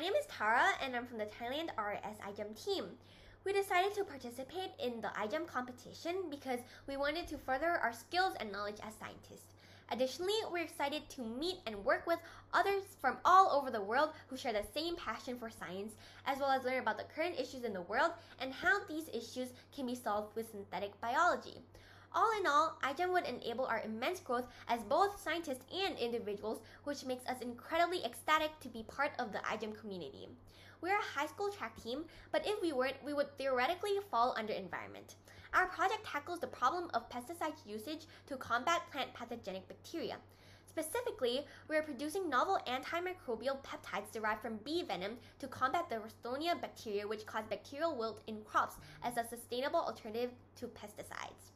My name is Tara and I'm from the Thailand RIS iGEM team. We decided to participate in the iGEM competition because we wanted to further our skills and knowledge as scientists. Additionally, we're excited to meet and work with others from all over the world who share the same passion for science, as well as learn about the current issues in the world and how these issues can be solved with synthetic biology. All in all, iGEM would enable our immense growth as both scientists and individuals, which makes us incredibly ecstatic to be part of the iGEM community. We're a high school track team, but if we weren't, we would theoretically fall under environment. Our project tackles the problem of pesticide usage to combat plant pathogenic bacteria. Specifically, we are producing novel antimicrobial peptides derived from bee venom to combat the Ralstonia bacteria which cause bacterial wilt in crops as a sustainable alternative to pesticides.